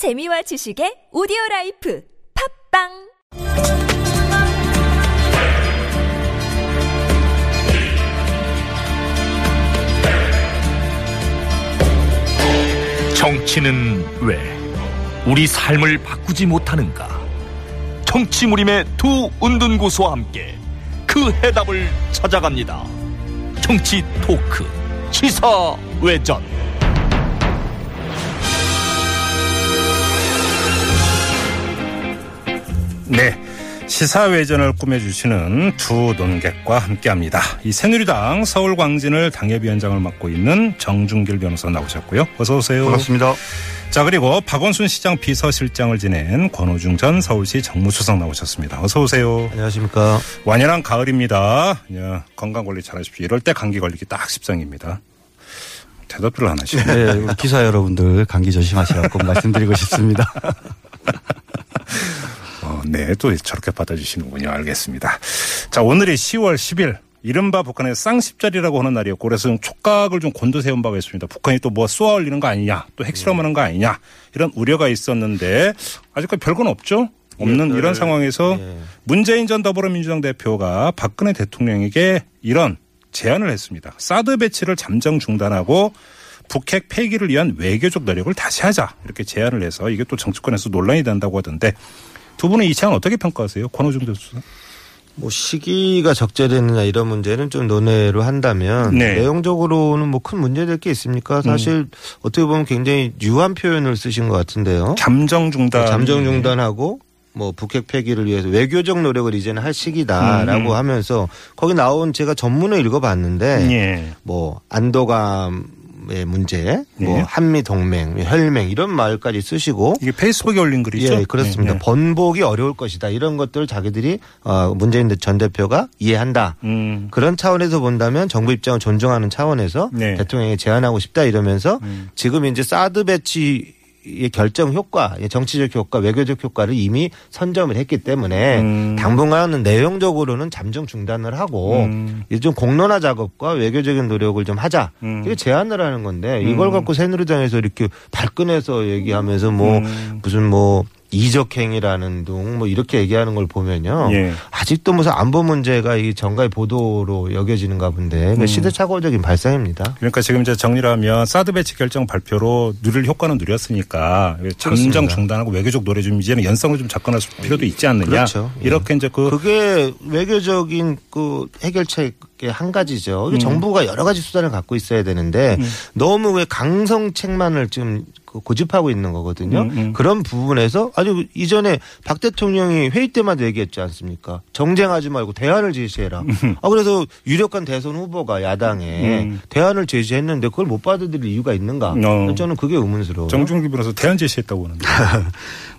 재미와 지식의 오디오 라이프 팟빵 정치는 왜 우리 삶을 바꾸지 못하는가? 정치무림의 두 은둔 고수와 함께 그 해답을 찾아갑니다. 정치 토크 시사 외전. 네. 시사회전을 꾸며주시는 두 논객과 함께합니다. 이 새누리당 서울광진을 당협위원장을 맡고 있는 정준길 변호사 나오셨고요. 어서 오세요. 반갑습니다. 자 그리고 박원순 시장 비서실장을 지낸 권호중 전 서울시 정무수석 나오셨습니다. 어서 오세요. 안녕하십니까. 완연한 가을입니다. 야, 건강 관리 잘하십시오. 이럴 때 감기 걸리기 딱 십상입니다. 대답을 안 하시네. 네, 기사 여러분들 감기 조심하시라고 말씀드리고 싶습니다. 어, 네, 또 저렇게 받아주시는군요. 알겠습니다. 자, 오늘이 10월 10일. 이른바 북한의 쌍십자리라고 하는 날이었고 그래서 좀 촉각을 좀 곤두세운 바가 있습니다. 북한이 또 뭐 쏘아 올리는 거 아니냐, 또 핵실험하는 거 아니냐 이런 우려가 있었는데 아직까지 별건 없죠. 없는 예, 이런 네. 상황에서 예. 문재인 전 더불어민주당 대표가 박근혜 대통령에게 이런 제안을 했습니다. 사드 배치를 잠정 중단하고 북핵 폐기를 위한 외교적 노력을 다시 하자 이렇게 제안을 해서 이게 또 정치권에서 논란이 된다고 하던데 두 분은 이 제안 어떻게 평가하세요? 권호중 교수. 뭐 시기가 적절했느냐 이런 문제는 좀 논의를 한다면 네. 음. 내용적으로는 뭐 큰 문제될 게 있습니까? 사실 어떻게 보면 굉장히 유한 표현을 쓰신 것 같은데요. 잠정 중단. 잠정 중단하고 뭐 북핵 폐기를 위해서 외교적 노력을 이제는 할 시기다라고 음. 하면서 거기 나온 제가 전문을 읽어봤는데 예. 뭐 안도감의 문제, 뭐 네. 한미 동맹, 혈맹 이런 말까지 쓰시고 이게 페이스북에 올린 글이죠? 예, 그렇습니다. 네, 네. 번복이 어려울 것이다. 이런 것들 자기들이 어, 문재인 전 대표가 이해한다. 음. 그런 차원에서 본다면 정부 입장을 존중하는 차원에서 네. 대통령이 제안하고 싶다 이러면서 음. 지금 이제 사드 배치 의 결정 효과, 예, 정치적 효과, 외교적 효과를 이미 선점을 했기 때문에 음. 당분간은 내용적으로는 잠정 중단을 하고 음. 이제 좀 공론화 작업과 외교적인 노력을 좀 하자. 음. 이게 제안을 하는 건데 이걸 갖고 새누리당에서 이렇게 발끈해서 얘기하면서 뭐 음. 무슨 뭐 이적 행위라는 둥 뭐 이렇게 얘기하는 걸 보면요. 예. 아직도 무슨 안보 문제가 이 정가의 보도로 여겨지는가 본데 음. 시대착오적인 발상입니다. 그러니까 지금 이제 정리를 하면 사드 배치 결정 발표로 누릴 효과는 누렸으니까 잠정 그렇습니다. 중단하고 외교적 노래 좀 이제는 연성을 좀 접근할 필요도 있지 않느냐. 그렇죠. 예. 이렇게 이제 그 그게 외교적인 그 해결책의 한 가지죠. 음. 정부가 여러 가지 수단을 갖고 있어야 되는데 너무 왜 강성책만을 지금 그 고집하고 있는 거거든요. 음, 음. 그런 부분에서 아주 이전에 박 대통령이 회의 때마다 얘기했지 않습니까? 정쟁하지 말고 대안을 제시해라. 아 그래서 유력한 대선 후보가 야당에 음. 대안을 제시했는데 그걸 못 받아들일 이유가 있는가? 어. 저는 그게 의문스러워요. 정중기 변호사 대안 제시했다고 하는데.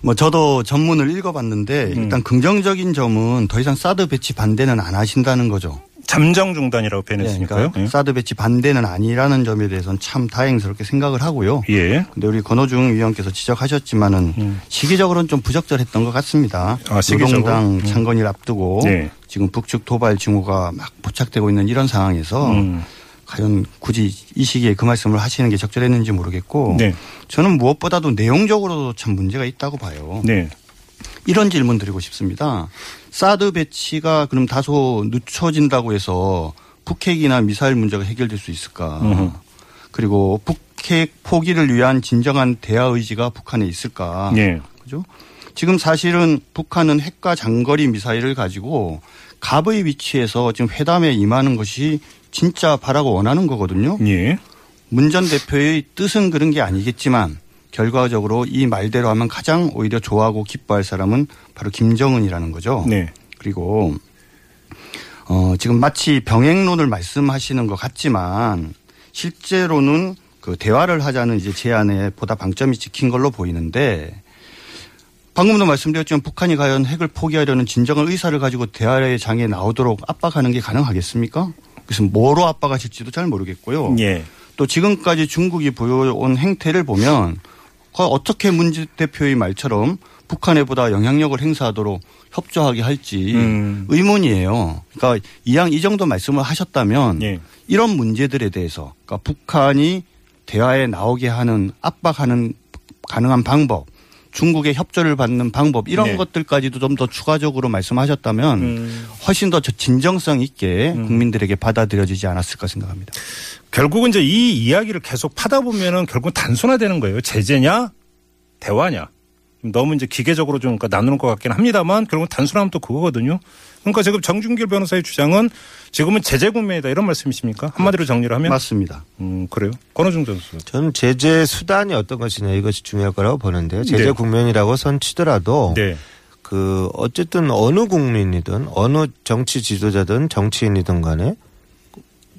뭐 저도 전문을 읽어봤는데 음. 일단 긍정적인 점은 더 이상 사드 배치 반대는 안 하신다는 거죠. 잠정 중단이라고 예, 표현했으니까요. 그러니까 사드 배치 반대는 아니라는 점에 대해서는 참 다행스럽게 생각을 하고요. 예. 예. 근데 우리 권호중 위원께서 지적하셨지만은 음. 시기적으로는 좀 부적절했던 것 같습니다. 아? 노동당 음. 창건일 앞두고 네. 지금 북측 도발 징후가 막 포착되고 있는 이런 상황에서 음. 과연 굳이 이 시기에 그 말씀을 하시는 게 적절했는지 모르겠고 네. 저는 무엇보다도 내용적으로도 참 문제가 있다고 봐요. 네. 이런 질문 드리고 싶습니다. 사드 배치가 그럼 다소 늦춰진다고 해서 북핵이나 미사일 문제가 해결될 수 있을까? 그리고 북핵 포기를 위한 진정한 대화 의지가 북한에 있을까? 예. 그죠? 지금 사실은 북한은 핵과 장거리 미사일을 가지고 갑의 위치에서 지금 회담에 임하는 것이 진짜 바라고 원하는 거거든요. 예. 문전 대표의 뜻은 그런 게 아니겠지만 결과적으로 이 말대로 하면 가장 오히려 좋아하고 기뻐할 사람은 바로 김정은이라는 거죠. 네. 그리고 어 지금 마치 병행론을 말씀하시는 것 같지만 실제로는 그 대화를 하자는 이제 제안에 보다 방점이 찍힌 걸로 보이는데 방금도 말씀드렸지만 북한이 과연 핵을 포기하려는 진정한 의사를 가지고 대화의 장에 나오도록 압박하는 게 가능하겠습니까? 그래서 뭐로 압박하실지도 잘 모르겠고요. 예. 또 지금까지 중국이 보여온 행태를 보면 어떻게 문 대표의 말처럼 북한에 보다 영향력을 행사하도록 협조하게 할지 음. 의문이에요. 그러니까 이양 이 정도 말씀을 하셨다면 예. 이런 문제들에 대해서 그러니까 북한이 대화에 나오게 하는 압박하는 가능한 방법 중국의 협조를 받는 방법 이런 네. 것들까지도 좀 더 추가적으로 말씀하셨다면 음. 훨씬 더 저- 진정성 있게 국민들에게 받아들여지지 않았을까 생각합니다. 결국은 이제 이 이야기를 계속 파다 보면은 결국 단순화되는 거예요. 제재냐, 대화냐. 너무 이제 기계적으로 좀 그러니까 나누는 것 같긴 합니다만 결국은 단순하면 또 그거거든요. 그러니까 지금 정준길 변호사의 주장은 지금은 제재 국면이다 이런 말씀이십니까? 한마디로 정리를 하면? 맞습니다. 음, 그래요. 권호중 선수. 저는 제재 수단이 어떤 것이냐 이것이 중요할 거라고 보는데요. 제재 네. 국면이라고 선치더라도 네. 그 어쨌든 어느 국민이든 어느 정치 지도자든 정치인이든 간에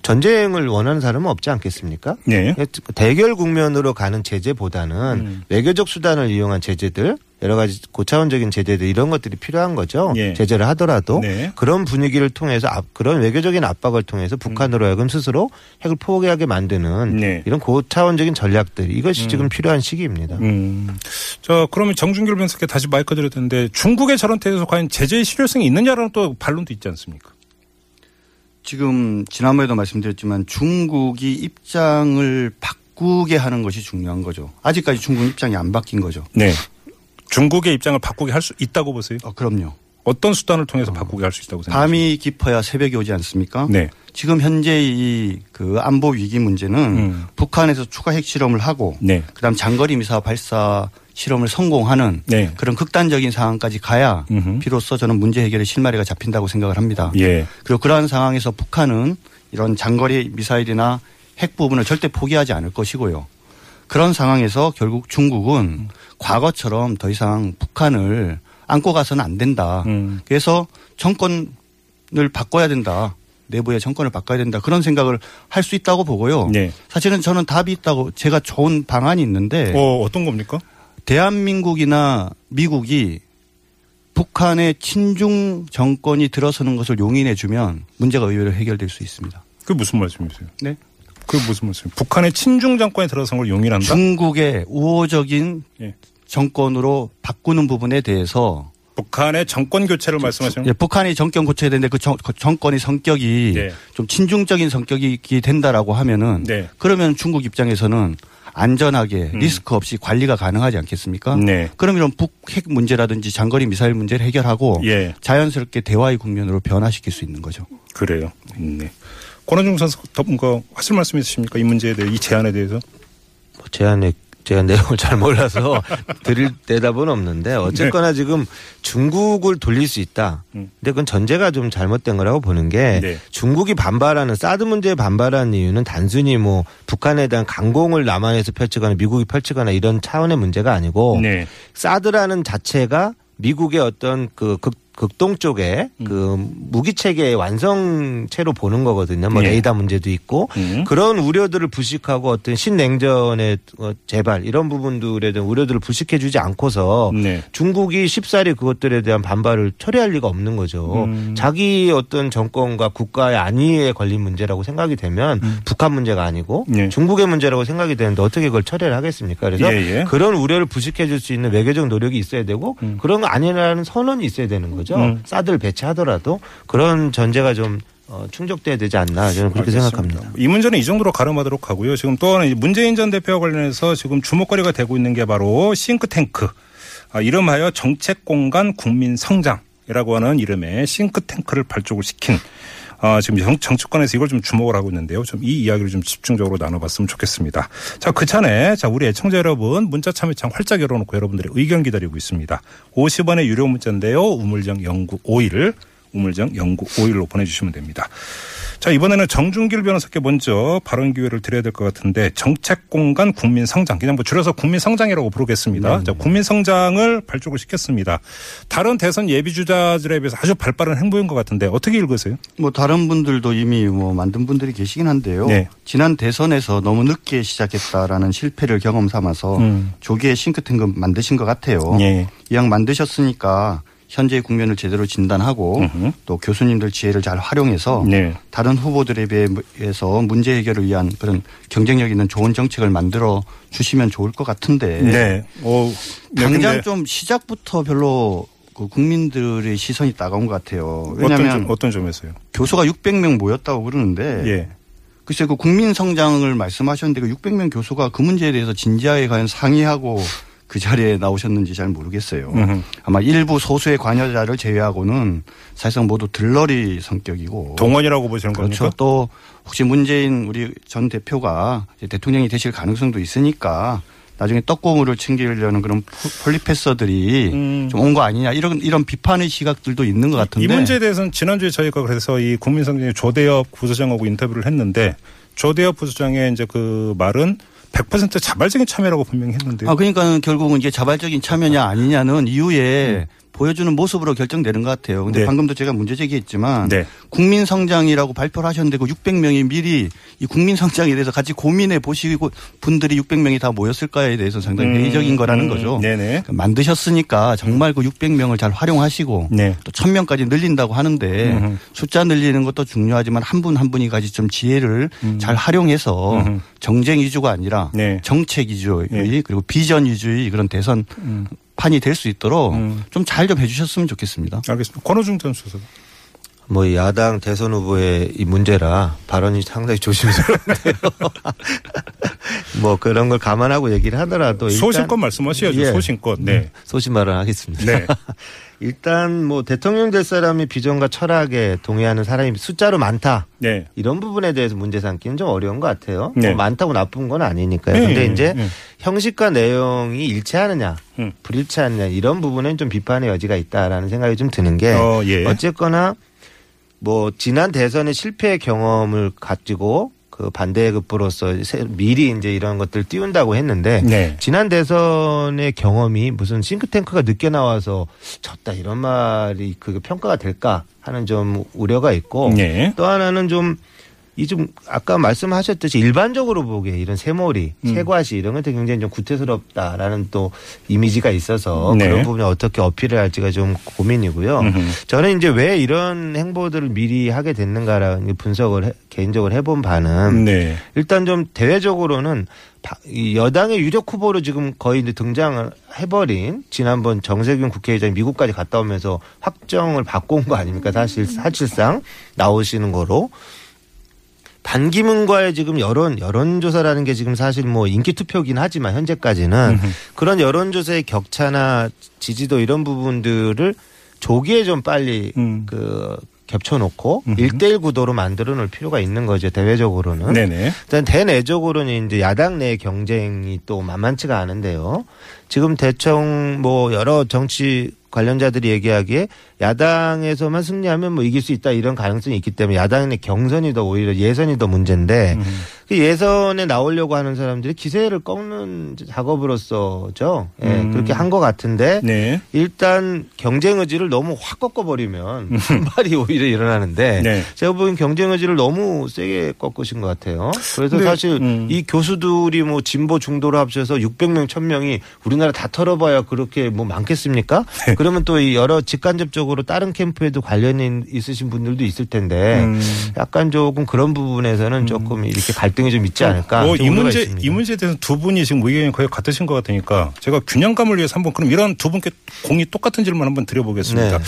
전쟁을 원하는 사람은 없지 않겠습니까? 네. 대결 국면으로 가는 제재보다는 음. 외교적 수단을 이용한 제재들 여러 가지 고차원적인 제재들 이런 것들이 필요한 거죠. 예. 제재를 하더라도 네. 그런 분위기를 통해서 압- 그런 외교적인 압박을 통해서 북한으로 하여금 스스로 핵을 포기하게 만드는 네. 이런 고차원적인 전략들 이것이 지금 필요한 시기입니다. 음. 자, 그러면 정준길 변호사께 다시 마이크 드릴 텐데 중국의 저런 태도에서 과연 제재의 실효성이 있느냐라는 또 반론도 있지 않습니까? 지금 지난번에도 말씀드렸지만 중국이 입장을 바꾸게 하는 것이 중요한 거죠. 아직까지 중국 입장이 안 바뀐 거죠. 네. 중국의 입장을 바꾸게 할 수 있다고 보세요? 어, 그럼요. 어떤 수단을 통해서 바꾸게 할 수 있다고 생각하세요? 밤이 깊어야 새벽이 오지 않습니까? 네. 지금 현재 이 그 안보 위기 문제는 음. 북한에서 추가 핵 실험을 하고 네. 그다음 장거리 미사 발사 실험을 성공하는 네. 그런 극단적인 상황까지 가야 음흠. 비로소 저는 문제 해결의 실마리가 잡힌다고 생각을 합니다. 예. 그리고 그러한 상황에서 북한은 이런 장거리 미사일이나 핵 부분을 절대 포기하지 않을 것이고요. 그런 상황에서 결국 중국은 과거처럼 더 이상 북한을 안고 가서는 안 된다. 음. 그래서 정권을 바꿔야 된다. 내부의 정권을 바꿔야 된다. 그런 생각을 할 수 있다고 보고요. 네. 사실은 저는 답이 있다고 제가 좋은 방안이 있는데 어, 어떤 겁니까? 대한민국이나 미국이 북한의 친중 정권이 들어서는 것을 용인해 주면 문제가 의외로 해결될 수 있습니다. 그게 무슨 말씀이세요? 네. 그게 무슨 말씀이에요? 북한의 친중 정권에 들어선 걸 용인한다? 중국의 우호적인 예. 정권으로 바꾸는 부분에 대해서 북한의 정권 교체를 말씀하시는 예, 북한이 정권 고쳐야 되는데 그 정, 그 정권의 성격이 네. 좀 친중적인 성격이 된다라고 하면은 네. 그러면 중국 입장에서는 안전하게 리스크 없이 관리가 가능하지 않겠습니까? 음. 네. 그럼 이런 북핵 문제라든지 장거리 미사일 문제를 해결하고 예. 자연스럽게 대화의 국면으로 변화시킬 수 있는 거죠. 그래요. 네. 권원중 선수 더뭐 하실 말씀 있으십니까? 이 문제에 대해 이 제안에 대해서? 뭐 제안에 제가 내용을 잘 몰라서 드릴 대답은 없는데 어쨌거나 지금 중국을 돌릴 수 있다. 네. 음. 근데 그건 전제가 좀 잘못된 거라고 보는 게 네. 중국이 반발하는 사드 문제에 반발하는 이유는 단순히 뭐 북한에 대한 강공을 남한에서 펼치거나 미국이 펼치거나 이런 차원의 문제가 아니고 네. 사드라는 자체가 미국의 어떤 그 극, 극동 쪽에 음. 그 무기 체계의 완성체로 보는 거거든요. 뭐 예. 레이더 문제도 있고 음. 그런 우려들을 부식하고 어떤 신냉전의 어, 재발 이런 부분들에 대한 우려들을 부식해 주지 않고서 네. 중국이 쉽사리 그것들에 대한 반발을 처리할 리가 없는 거죠. 음. 자기 어떤 정권과 국가의 안위에 걸린 문제라고 생각이 되면 북한 문제가 아니고 음. 예. 중국의 문제라고 생각이 되는데 어떻게 그걸 처리를 하겠습니까? 그래서 예, 예. 그런 우려를 부식해 줄 수 있는 외교적 노력이 있어야 되고 그런 거 아니라는 선언이 있어야 되는 거죠. 음. 사드를 배치하더라도 그런 전제가 좀 어, 충족돼야 되지 않나 저는 그렇게 알겠습니다. 생각합니다. 이 문제는 이 정도로 가름하도록 하고요. 지금 또 하나 문재인 전 대표와 관련해서 지금 주목거리가 되고 있는 게 바로 싱크탱크. 아, 이름하여 정책공간 국민성장이라고 하는 이름의 싱크탱크를 발족을 시킨 아, 지금 정, 정치권에서 이걸 좀 주목을 하고 있는데요. 좀 이 이야기를 좀 집중적으로 나눠봤으면 좋겠습니다. 자, 그 전에 자, 우리 애청자 여러분 문자 참여창 활짝 열어놓고 여러분들의 의견 기다리고 있습니다. 50원의 유료 문자인데요. 우물정 영구 5일 우물정 영구 5일로 보내주시면 됩니다. 자, 이번에는 정준길 변호사께 먼저 발언 기회를 드려야 될 것 같은데 정책 공간 국민 성장 그냥 뭐 줄여서 국민 성장이라고 부르겠습니다. 자, 국민 성장을 발족을 시켰습니다. 다른 대선 예비 주자들에 비해서 아주 발빠른 행보인 것 같은데 어떻게 읽으세요? 뭐 다른 분들도 이미 뭐 만든 분들이 계시긴 한데요. 네. 지난 대선에서 너무 늦게 시작했다라는 실패를 경험 삼아서 음. 조기에 싱크탱크 만드신 것 같아요. 예. 이왕 만드셨으니까 현재의 국면을 제대로 진단하고 음흠. 또 교수님들 지혜를 잘 활용해서 네. 다른 후보들에 비해서 문제 해결을 위한 그런 경쟁력 있는 좋은 정책을 만들어 주시면 좋을 것 같은데 네. 어, 네, 당장 좀 시작부터 별로 그 국민들의 시선이 따가운 것 같아요. 어떤, 왜냐하면 점, 어떤 점에서요? 교수가 600명 모였다고 그러는데 예. 글쎄 그 국민 성장을 말씀하셨는데 그 600명 교수가 그 문제에 대해서 진지하게 과연 상의하고 그 자리에 나오셨는지 잘 모르겠어요. 음흠. 아마 일부 소수의 관여자를 제외하고는 사실상 모두 들러리 성격이고 동원이라고 보시는 그렇죠. 겁니까? 또 혹시 문재인 우리 전 대표가 대통령이 되실 가능성도 있으니까 나중에 떡고물을 챙기려는 그런 폴- 폴리패서들이 음. 좀온 거 아니냐 이런 이런 비판의 시각들도 있는 것 같은데 이 문제에 대해서는 지난주에 저희가 그래서 이 국민성장의 조대엽 부소장하고 인터뷰를 했는데 조대엽 부소장의 이제 그 말은 100% 자발적인 참여라고 분명히 했는데요. 아 그러니까 결국은 이게 자발적인 참여냐 아니냐는 이후에 보여주는 모습으로 결정되는 것 같아요. 근데 네. 방금도 제가 문제 제기했지만 네. 국민 성장이라고 발표를 하셨는데 그 600명이 미리 이 국민 성장에 대해서 같이 고민해 보시고 분들이 600명이 다 모였을까에 대해서 상당히 음, 회의적인 거라는 음, 거죠. 네네. 그러니까 만드셨으니까 정말 그 600명을 잘 활용하시고 네. 또 1000명까지 늘린다고 하는데 음흠. 숫자 늘리는 것도 중요하지만 한 분한 분이 가지 좀 지혜를 잘 활용해서 음흠. 정쟁 위주가 아니라 네. 정책 위주의 네. 그리고 비전 위주의 그런 대선 판이 될 수 있도록 음. 좀잘좀 해주셨으면 좋겠습니다. 알겠습니다. 권호중 전 수석. 뭐이 야당 대선 후보의 이 문제라 발언이 상당히 조심스러운데요. 뭐 그런 걸 감안하고 얘기를 하더라도 소신껏 말씀하셔야죠. 예. 소신껏. 네. 소신 발언 하겠습니다. 네. 일단 뭐 대통령 될 사람이 비전과 철학에 동의하는 사람이 숫자로 많다. 네. 이런 부분에 대해서 문제 삼기는 좀 어려운 것 같아요. 네. 뭐 많다고 나쁜 건 아니니까요. 네, 근데 네, 이제 네. 형식과 내용이 일치하느냐, 음. 불일치하느냐 이런 부분은 좀 비판의 여지가 있다라는 생각이 좀 드는 게 어, 예. 어쨌거나 뭐 지난 대선의 실패 경험을 가지고 그 반대급부로서 세- 미리 이제 이런 것들 띄운다고 했는데 네. 지난 대선의 경험이 무슨 싱크탱크가 늦게 나와서 졌다 이런 말이 그 평가가 될까 하는 좀 우려가 있고 네. 또 하나는 좀 이 좀 아까 말씀하셨듯이 일반적으로 보기에 이런 새머리, 음. 새과시 이런 것들 굉장히 좀 구태스럽다라는 또 이미지가 있어서 네. 그런 부분에 어떻게 어필을 할지가 좀 고민이고요. 음흠. 저는 이제 왜 이런 행보들을 미리 하게 됐는가라는 분석을 해- 개인적으로 해본 바는 네. 일단 좀 대외적으로는 여당의 유력 후보로 지금 거의 이제 등장을 해버린 지난번 정세균 국회의장이 미국까지 갔다 오면서 확정을 바꾼 거 아닙니까? 사실 사실상 나오시는 거로 반기문과의 지금 여론 여론조사라는 게 지금 사실 뭐 인기 투표긴 하지만 현재까지는 그런 여론조사의 격차나 지지도 이런 부분들을 조기에 좀 빨리 음. 그 겹쳐놓고. 일대일 구도로 만들어 놓을 필요가 있는 거죠 대외적으로는. 네네. 일단 대내적으로는 이제 야당 내 경쟁이 또 만만치가 않은데요. 지금 대청 뭐 여러 정치 관련자들이 얘기하기에 야당에서만 승리하면 뭐 이길 수 있다 이런 가능성이 있기 때문에 야당 내 경선이 더 오히려 예선이 더 문제인데 그 예선에 나오려고 하는 사람들이 기세를 꺾는 작업으로서죠. 예, 음. 그렇게 한 것 같은데 네. 일단 경쟁 의지를 너무 확 꺾어버리면 반발이 오히려 일어나는데 네. 제가 보기엔 경쟁 의지를 너무 세게 꺾으신 것 같아요. 그래서 근데, 사실 음. 이 교수들이 뭐 진보 중도로 합쳐서 600명, 1000명이 우리나라 다 털어봐야 그렇게 뭐 많겠습니까? 네. 그러면 또이 여러 직간접적으로 다른 캠프에도 관련이 있으신 분들도 있을 텐데 음. 약간 조금 그런 부분에서는 조금 이렇게 갈등이 좀 있지 않을까. 뭐좀이 문제 있습니다. 이 문제에 대해서 두 분이 지금 의견이 거의 같으신 것 같으니까 제가 균형감을 위해서 한번 그럼 이런 두 분께 공이 똑같은 질문 한번 드려보겠습니다. 네.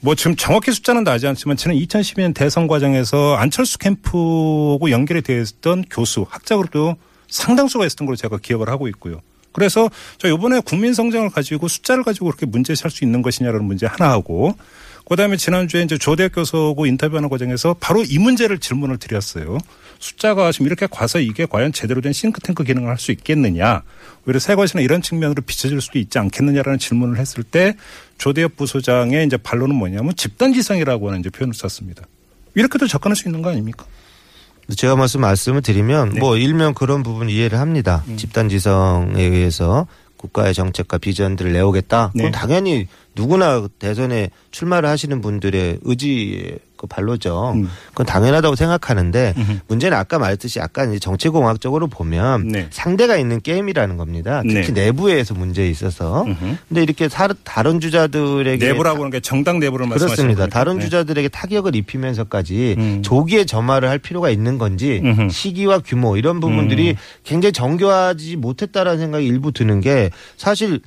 뭐 지금 정확히 숫자는 나지 않지만 저는 2012년 대선 과정에서 안철수 캠프하고 연결이 되어 있던 교수 학자 그룹도 상당수가 있었던 걸로 제가 기억을 하고 있고요. 그래서 저 이번에 국민 성장을 가지고 숫자를 가지고 그렇게 문제시할 수 있는 것이냐라는 문제 하나 하고 그다음에 지난주에 이제 조대학 교수하고 인터뷰하는 과정에서 바로 이 문제를 질문을 드렸어요. 숫자가 지금 이렇게 과서 이게 과연 제대로 된 싱크탱크 기능을 할 수 있겠느냐. 오히려 새 것이나 이런 측면으로 비춰질 수도 있지 않겠느냐라는 질문을 했을 때 조대엽 부소장의 이제 반론은 뭐냐면 집단지성이라고 하는 이제 표현을 썼습니다. 이렇게도 접근할 수 있는 거 아닙니까? 제가 말씀 말씀을 드리면 네. 뭐 일면 그런 부분 이해를 합니다. 음. 집단 지성에 의해서 국가의 정책과 비전들을 내오겠다. 네. 그건 당연히 누구나 대선에 출마를 하시는 분들의 의지의 그 발로죠. 음. 그건 당연하다고 생각하는데 음흠. 문제는 아까 말했듯이 약간 이제 정치공학적으로 보면 네. 상대가 있는 게임이라는 겁니다. 특히 네. 내부에서 문제 있어서. 음흠. 근데 이렇게 사- 다른 주자들에게 내부라고 하는 게 정당 내부를 그렇습니다. 다른 네. 주자들에게 타격을 입히면서까지 음. 조기에 점화를 할 필요가 있는 건지 음흠. 시기와 규모 이런 부분들이 음. 굉장히 정교하지 못했다라는 생각이 일부 드는 게 사실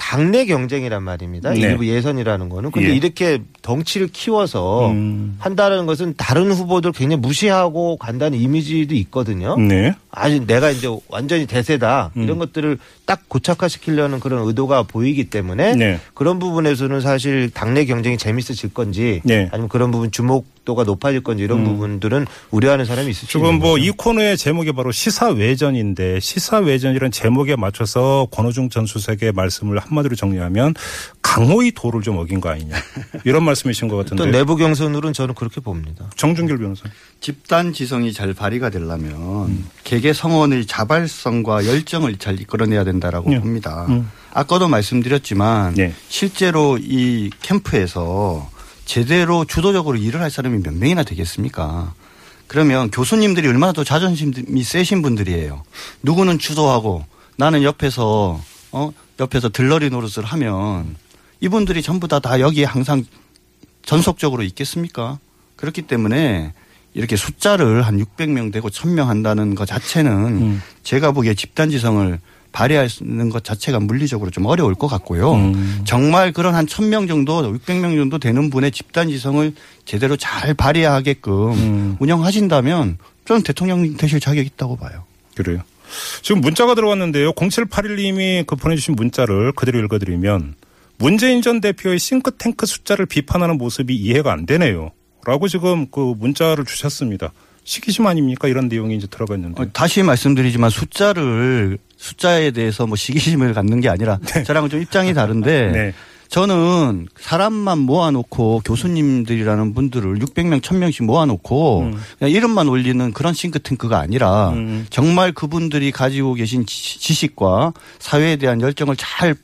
당내 경쟁이란 말입니다. 네. 일부 예선이라는 거는. 근데 예. 이렇게 덩치를 키워서 음. 한다는 것은 다른 후보들 굉장히 무시하고 간다는 이미지도 있거든요. 네. 아직 내가 이제 완전히 대세다 음. 이런 것들을 딱 고착화시키려는 그런 의도가 보이기 때문에 네. 그런 부분에서는 사실 당내 경쟁이 재밌어질 건지 네. 아니면 그런 부분 주목 도가 높아질 건지 이런 부분들은 우려하는 사람이 있을 수 지금 있는 뭐 거죠. 이 코너의 제목이 바로 시사외전인데 시사외전이라는 제목에 맞춰서 권오중 전 수석의 말씀을 한마디로 정리하면 강호의 도를 좀 어긴 거 아니냐 이런 말씀이신 것또 같은데 내부 경선으로는 저는 그렇게 봅니다. 정준길 변호사. 집단 지성이 잘 발휘가 되려면 개개 성원의 자발성과 열정을 잘 이끌어내야 된다라고 네. 봅니다. 음. 아까도 말씀드렸지만 네. 실제로 이 캠프에서 제대로 주도적으로 일을 할 사람이 몇 명이나 되겠습니까? 그러면 교수님들이 얼마나 더 자존심이 세신 분들이에요. 누구는 주도하고 나는 옆에서 어 옆에서 들러리 노릇을 하면 이분들이 전부 다 다 여기에 항상 전속적으로 있겠습니까? 그렇기 때문에 이렇게 숫자를 한 600명 되고 1000명 한다는 것 자체는 음. 제가 보기에 집단지성을 발휘하는 것 자체가 물리적으로 좀 어려울 것 같고요. 음. 정말 그런 한 1000명 정도, 600명 정도 되는 분의 집단 지성을 제대로 잘 발휘하게끔 음. 운영하신다면 저는 대통령 되실 자격이 있다고 봐요. 그래요. 지금 문자가 들어왔는데요. 0781님이 그 보내주신 문자를 그대로 읽어드리면 문재인 전 대표의 싱크탱크 숫자를 비판하는 모습이 이해가 안 되네요. 라고 지금 그 문자를 주셨습니다. 시기심 아닙니까? 이런 내용이 이제 들어가 있는데. 어, 다시 말씀드리지만 숫자를 숫자에 대해서 뭐 시기심을 갖는 게 아니라 저랑은 좀 입장이 다른데 네. 저는 사람만 모아놓고 교수님들이라는 분들을 600명, 1000명씩 모아놓고 음. 그냥 이름만 올리는 그런 싱크탱크가 아니라 음. 정말 그분들이 가지고 계신 지- 지식과 사회에 대한 열정을 잘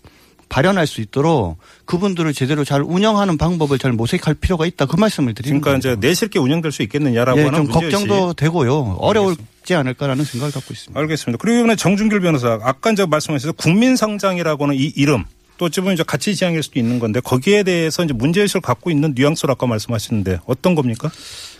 발현할 수 있도록 그분들을 제대로 잘 운영하는 방법을 잘 모색할 필요가 있다. 그 말씀을 드리는 그러니까. 이제 내실 게 운영될 수 있겠느냐라고 예, 하는 좀. 걱정도 되고요. 어려울 지 않을까라는 생각을 갖고 있습니다. 알겠습니다. 그리고 이번에 정준길 변호사 아까 이제 말씀하셔서 국민성장이라고 는 이 이름 또 어찌 보면 이제 가치 지향일 수도 있는 건데 거기에 대해서 이제 문제의식을 갖고 있는 뉘앙스를 아까 말씀하시는데 어떤 겁니까?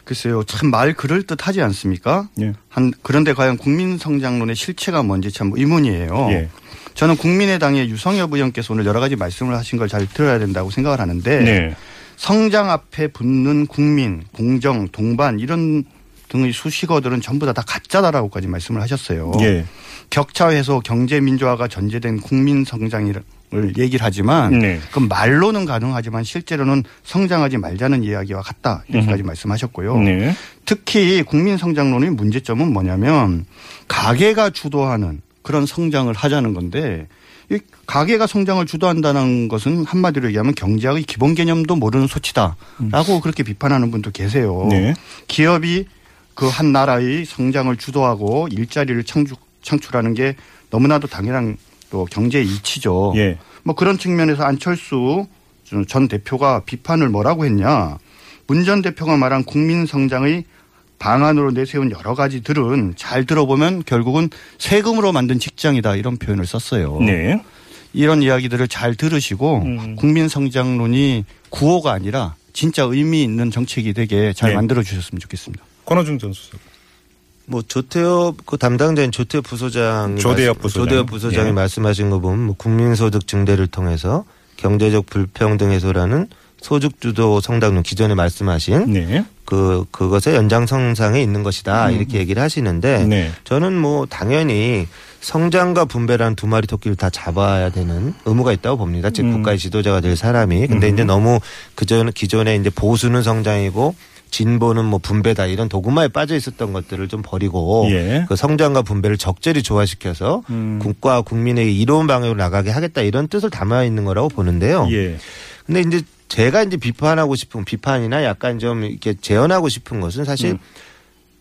글쎄요, 참 말 그럴 듯 하지 않습니까? 예. 한, 그런데 과연 국민 성장론의 실체가 뭔지 참 의문이에요. 예. 저는 국민의당의 유성엽 의원께서 오늘 여러 가지 말씀을 하신 걸 잘 들어야 된다고 생각을 하는데 네. 성장 앞에 붙는 국민, 공정, 동반 이런 등의 수식어들은 전부 다 다 가짜다라고까지 말씀을 하셨어요. 예. 격차 해소, 경제 민주화가 전제된 국민 성장 을 얘기를 하지만 네. 그 말로는 가능하지만 실제로는 성장하지 말자는 이야기와 같다 이렇게까지 말씀하셨고요. 네. 특히 국민 성장론의 문제점은 뭐냐면 가계가 주도하는 그런 성장을 하자는 건데 이 가계가 성장을 주도한다는 것은 한마디로 얘기하면 경제학의 기본 개념도 모르는 소치다라고 그렇게 비판하는 분도 계세요. 음. 네. 기업이 그 한 나라의 성장을 주도하고 일자리를 창출, 창출하는 게 너무나도 당연한 또 경제 이치죠. 예. 뭐 그런 측면에서 안철수 전 대표가 비판을 뭐라고 했냐. 문 전 대표가 말한 국민 성장의 방안으로 내세운 여러 가지들은 잘 들어보면 결국은 세금으로 만든 직장이다 이런 표현을 썼어요. 네. 이런 이야기들을 잘 들으시고 음. 국민 성장론이 구호가 아니라 진짜 의미 있는 정책이 되게 잘 네. 만들어 주셨으면 좋겠습니다. 권호중 전 수석. 뭐 조태엽 그 담당자인 조태엽 부소장이 조대엽 부소장. 조대엽 부소장이 예. 말씀하신 거 보면 뭐 국민소득 증대를 통해서 경제적 불평등 해소라는 소득 주도 성장론 기존에 말씀하신 네. 그 그것의 연장선상에 있는 것이다 이렇게 얘기를 하시는데 음. 네. 저는 뭐 당연히 성장과 분배라는 두 마리 토끼를 다 잡아야 되는 의무가 있다고 봅니다. 즉 음. 국가의 지도자가 될 사람이. 근데 이제 너무 그전 기존에 이제 보수는 성장이고 진보는 뭐 분배다 이런 도구마에 빠져 있었던 것들을 좀 버리고 예. 그 성장과 분배를 적절히 조화시켜서 음. 국가 국민의 이로운 방향으로 나가게 하겠다 이런 뜻을 담아 있는 거라고 보는데요. 예. 근데 이제 제가 이제 비판하고 싶은 비판이나 약간 좀 이렇게 재현하고 싶은 것은 사실 음.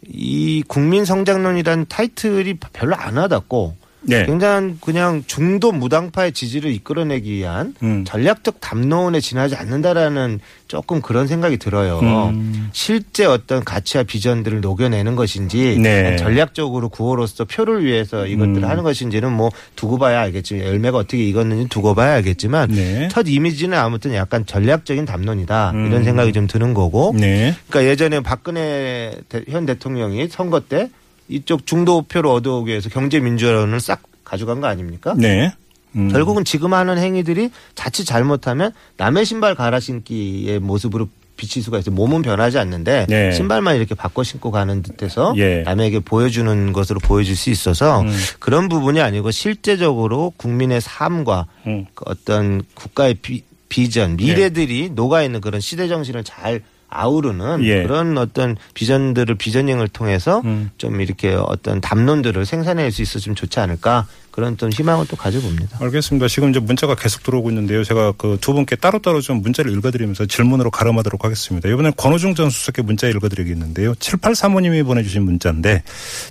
이 국민 성장론이라는 타이틀이 별로 안 와닿고 네. 굉장히 그냥 중도 무당파의 지지를 이끌어내기 위한 음. 전략적 담론에 지나지 않는다라는 조금 그런 생각이 들어요. 음. 실제 어떤 가치와 비전들을 녹여내는 것인지 네. 전략적으로 구호로서 표를 위해서 이것들을 음. 하는 것인지는 뭐 두고 봐야 알겠지만 열매가 어떻게 익었는지 두고 봐야 알겠지만 네. 첫 이미지는 아무튼 약간 전략적인 담론이다 음. 이런 생각이 좀 드는 거고 네. 그러니까 예전에 박근혜 대- 현 대통령이 선거 때 이쪽 중도표를 얻어오기 위해서 경제 민주화론을 싹 가져간 거 아닙니까? 네. 음. 결국은 지금 하는 행위들이 자칫 잘못하면 남의 신발 갈아 신기의 모습으로 비칠 수가 있어요. 몸은 변하지 않는데 네. 신발만 이렇게 바꿔 신고 가는 듯해서 예. 남에게 보여주는 것으로 보여줄 수 있어서 음. 그런 부분이 아니고 실제적으로 국민의 삶과 음. 그 어떤 국가의 비, 비전, 미래들이 녹아 있는 그런 시대 정신을 잘 아우르는 예. 그런 어떤 비전들을 비전닝을 통해서 음. 좀 이렇게 어떤 담론들을 생산할 수 있었으면 좋지 않을까 그런 또 희망을 또 가져봅니다. 알겠습니다. 지금 이제 문자가 계속 들어오고 있는데요. 제가 그 두 분께 따로따로 좀 문자를 읽어드리면서 질문으로 가름하도록 하겠습니다. 이번엔 권호중 전 수석의 문자 읽어드리겠는데요. 7835님이 보내주신 문자인데,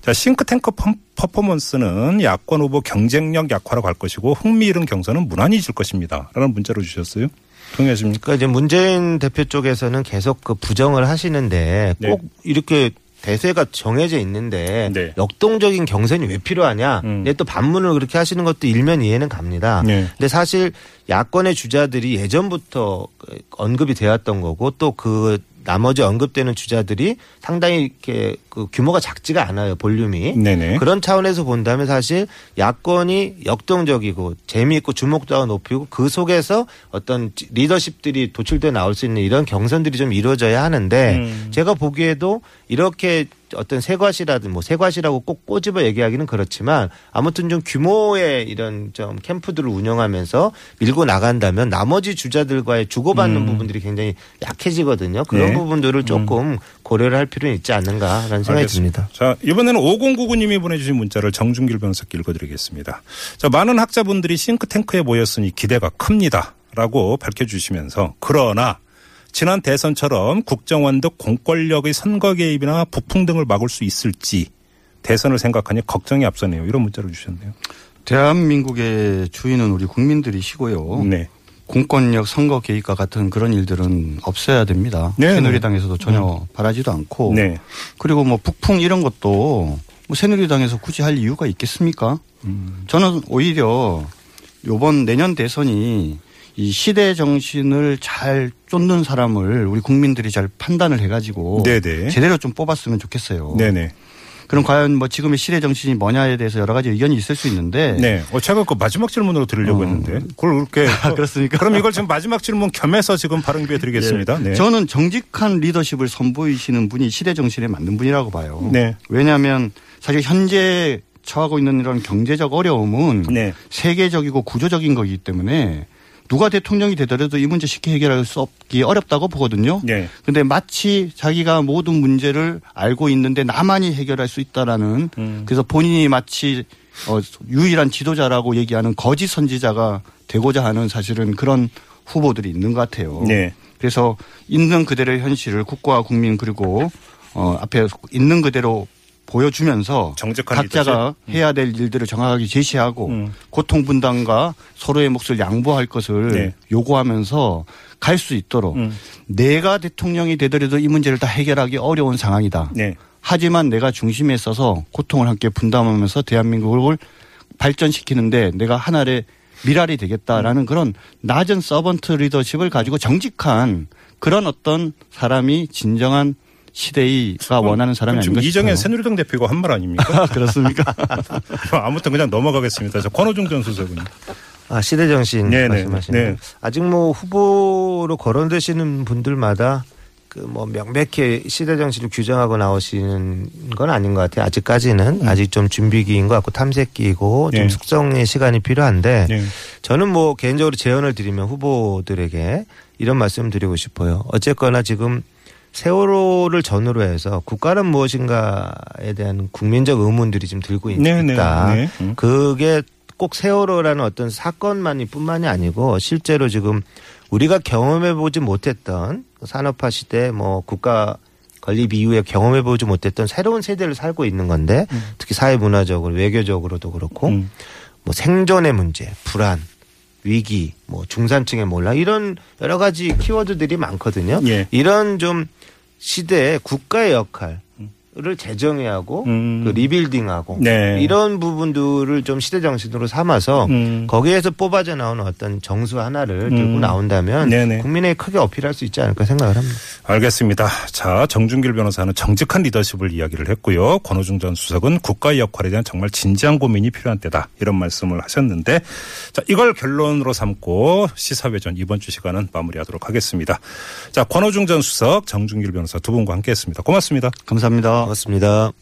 자, 싱크탱크 펌- 퍼포먼스는 야권 후보 경쟁력 약화로 갈 것이고 흥미 잃은 경선은 무난해질 것입니다. 라는 문자로 주셨어요. 동의하십니까? 그러니까 이제 문재인 대표 쪽에서는 계속 그 부정을 하시는데 네. 꼭 이렇게 대세가 정해져 있는데 네. 역동적인 경선이 왜 필요하냐? 음. 근데 또 반문을 그렇게 하시는 것도 일면 이해는 갑니다. 네. 근데 사실 야권의 주자들이 예전부터 그 언급이 되었던 거고 또 그 나머지 언급되는 주자들이 상당히 이렇게 그 규모가 작지가 않아요 볼륨이. 네네. 그런 차원에서 본다면 사실 야권이 역동적이고 재미있고 주목도가 높이고 그 속에서 어떤 리더십들이 도출돼 나올 수 있는 이런 경선들이 좀 이루어져야 하는데 음. 제가 보기에도 이렇게 어떤 세과시라든 뭐 세과시라고 꼭 꼬집어 얘기하기는 그렇지만 아무튼 좀 규모의 이런 좀 캠프들을 운영하면서 밀고 나간다면 나머지 주자들과의 주고받는 음. 부분들이 굉장히 약해지거든요. 그런 네. 부분들을 조금 고려를 할 필요는 있지 않는가라는 생각이 알겠습니다. 듭니다. 자, 이번에는 5099님이 보내주신 문자를 정준길 변호사께 읽어드리겠습니다. 자, 많은 학자분들이 싱크탱크에 모였으니 기대가 큽니다. 라고 밝혀주시면서, 그러나, 지난 대선처럼 국정원 등 공권력의 선거 개입이나 부풍 등을 막을 수 있을지 대선을 생각하니 걱정이 앞서네요. 이런 문자를 주셨네요. 대한민국의 주인은 우리 국민들이시고요. 네. 공권력 선거 개입과 같은 그런 일들은 없어야 됩니다. 네, 새누리당에서도 전혀 바라지도 않고 네. 그리고 뭐 북풍 이런 것도 뭐 새누리당에서 굳이 할 이유가 있겠습니까? 음. 저는 오히려 요번 내년 대선이 이 시대 정신을 잘 쫓는 사람을 우리 국민들이 잘 판단을 해가지고 네네. 제대로 좀 뽑았으면 좋겠어요. 네네. 그럼 과연 뭐 지금의 시대 정신이 뭐냐에 대해서 여러 가지 의견이 있을 수 있는데 네. 어, 제가 그 마지막 질문으로 드리려고 어. 했는데. 그걸 그렇게. 아, 그렇습니까? 그럼 이걸 지금 마지막 질문 겸해서 지금 발언 기회 드리겠습니다. 네. 저는 정직한 리더십을 선보이시는 분이 시대 정신에 맞는 분이라고 봐요. 네. 왜냐하면 사실 현재 처하고 있는 이런 경제적 어려움은 네. 세계적이고 구조적인 거기 때문에 누가 대통령이 되더라도 이 문제 쉽게 해결할 수 없기 어렵다고 보거든요. 네. 근데 마치 자기가 모든 문제를 알고 있는데 나만이 해결할 수 있다라는 음. 그래서 본인이 마치 어, 유일한 지도자라고 얘기하는 거짓 선지자가 되고자 하는 사실은 그런 후보들이 있는 것 같아요. 네. 그래서 있는 그대로의 현실을 국가와 국민 그리고 어, 앞에 있는 그대로 보여주면서 각자가 해야 될 일들을 정확하게 제시하고 음. 고통 분담과 서로의 몫을 양보할 것을 네. 요구하면서 갈 수 있도록 음. 내가 대통령이 되더라도 이 문제를 다 해결하기 어려운 상황이다. 네. 하지만 내가 중심에 있어서 고통을 함께 분담하면서 대한민국을 발전시키는데 내가 하나의 미랄이 되겠다라는 음. 그런 낮은 서번트 리더십을 가지고 정직한 그런 어떤 사람이 진정한 시대가 원하는 사람이 지금 아닌가 이정현 싶어요. 새누리당 대표가 한 말 아닙니까? 그렇습니까? 아무튼 그냥 넘어가겠습니다. 저 권호중 전 수석은. 아, 시대 정신 네네. 말씀하시는 네. 아직 뭐 후보로 거론되시는 분들마다 그 뭐 명백히 시대 정신을 규정하고 나오시는 건 아닌 것 같아요. 아직까지는 아직 좀 준비기인 것 같고 탐색기이고 네. 좀 숙성의 시간이 필요한데 네. 저는 뭐 개인적으로 제언을 드리면 후보들에게 이런 말씀 드리고 싶어요. 어쨌거나 지금 세월호를 전후로 해서 국가는 무엇인가에 대한 국민적 의문들이 지금 들고 네, 네, 있다. 네. 음. 그게 꼭 세월호라는 어떤 사건만이 뿐만이 아니고 실제로 지금 우리가 경험해 보지 못했던 산업화 시대 뭐 국가 건립 이후에 경험해 보지 못했던 새로운 세대를 살고 있는 건데 특히 사회 문화적으로 외교적으로도 그렇고 음. 뭐 생존의 문제, 불안, 위기, 뭐 중산층의 몰락 이런 여러 가지 키워드들이 많거든요. 예. 이런 좀 시대의 국가의 역할 를 재정의하고 음. 그 리빌딩하고 네. 이런 부분들을 좀 시대 정신으로 삼아서 음. 거기에서 뽑아져 나오는 어떤 정수 하나를 들고 음. 나온다면 네네. 국민에게 크게 어필할 수 있지 않을까 생각을 합니다. 알겠습니다. 자, 정준길 변호사는 정직한 리더십을 이야기를 했고요. 권호중 전 수석은 국가의 역할에 대한 정말 진지한 고민이 필요한 때다. 이런 말씀을 하셨는데 자, 이걸 결론으로 삼고 시사회전 이번 주 시간은 마무리하도록 하겠습니다. 자, 권호중 전 수석, 정준길 변호사 두 분과 함께 했습니다. 고맙습니다. 감사합니다. 고맙습니다.